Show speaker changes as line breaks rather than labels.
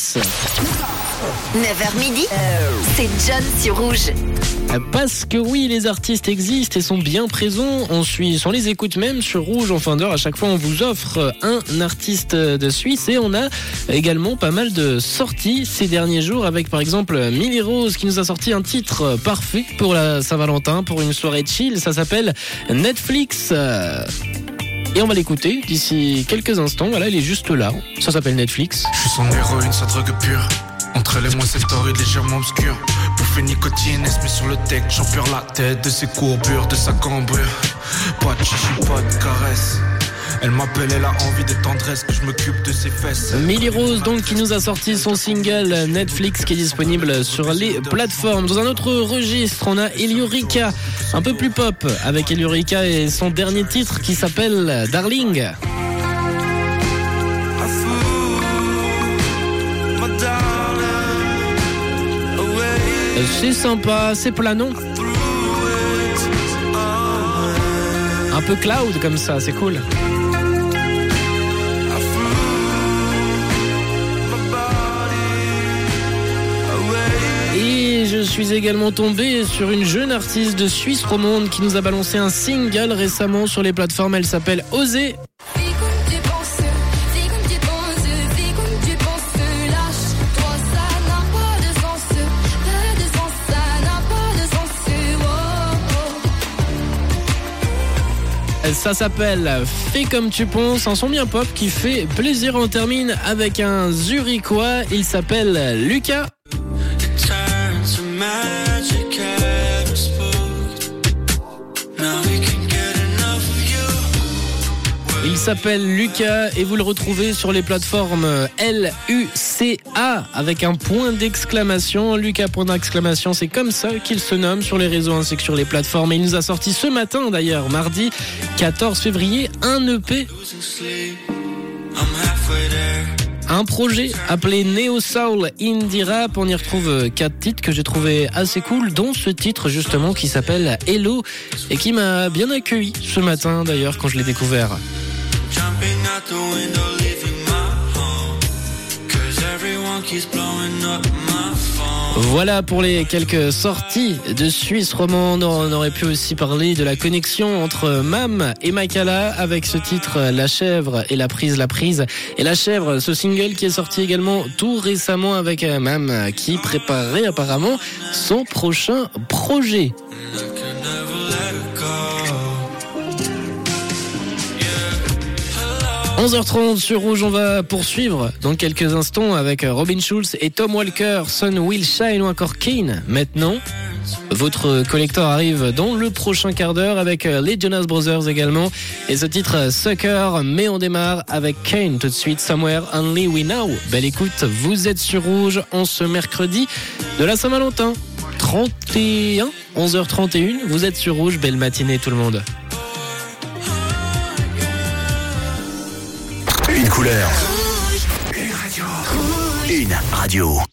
Suisse.
9h midi, c'est John sur Rouge.
Parce que oui, les artistes existent et sont bien présents en Suisse. On les écoute même sur Rouge en fin d'heure. À chaque fois, on vous offre un artiste de Suisse et on a également pas mal de sorties ces derniers jours avec par exemple Millie Rose qui nous a sorti un titre parfait pour la Saint-Valentin, pour une soirée chill. Ça s'appelle Netflix. Et on va l'écouter d'ici quelques instants. Voilà, il est juste là. Ça s'appelle Netflix.
Je suis son héroïne, sa drogue pure. Entre les mots, c'est torride légèrement obscur. Bouffée nicotine, mais sur le tech, j'en la tête de ses courbures, de sa cambrure. Pas de chichi, pas de caresse. Elle m'appelle, elle a envie de tendresse, que je m'occupe de ses fesses.
Millie Rose, donc, qui nous a sorti son single Netflix qui est disponible sur les plateformes. Dans un autre registre, on a Eliorica, un peu plus pop, avec Eliorica et son dernier titre qui s'appelle Darling. C'est sympa, c'est planant. Un peu cloud comme ça, c'est cool. Suis également tombé sur une jeune artiste de Suisse romande qui nous a balancé un single récemment sur les plateformes. Elle s'appelle Oser. Ça s'appelle Fais comme tu penses, un son bien pop qui fait plaisir. On termine avec un Zurichois, il s'appelle Lucas. Il s'appelle Lucas et vous le retrouvez sur les plateformes L-U-C-A avec un point d'exclamation. Lucas, point d'exclamation, c'est comme ça qu'il se nomme sur les réseaux ainsi que sur les plateformes. Et il nous a sorti ce matin d'ailleurs, mardi 14 février, un EP. Un projet appelé Neo Soul Indie Rap. On y retrouve quatre titres que j'ai trouvé assez cool, dont ce titre justement qui s'appelle Hello et qui m'a bien accueilli ce matin d'ailleurs quand je l'ai découvert. Voilà pour les quelques sorties de Suisse romande. On aurait pu aussi parler de la connexion entre Mam et Makala avec ce titre La chèvre et la prise, la prise. Et La chèvre, ce single qui est sorti également tout récemment avec Mam qui préparait apparemment son prochain projet. 11h30 sur Rouge, on va poursuivre dans quelques instants avec Robin Schulz et Tom Walker, Sun Will Shine ou encore Kane. Maintenant, votre collector arrive dans le prochain quart d'heure avec les Jonas Brothers également. Et ce titre Sucker, mais on démarre avec Kane tout de suite, Somewhere Only We Know. Belle écoute, vous êtes sur Rouge en ce mercredi de la Saint-Valentin. 31, 11h31, vous êtes sur Rouge, belle matinée tout le monde.
Une couleur. Une radio. Une radio.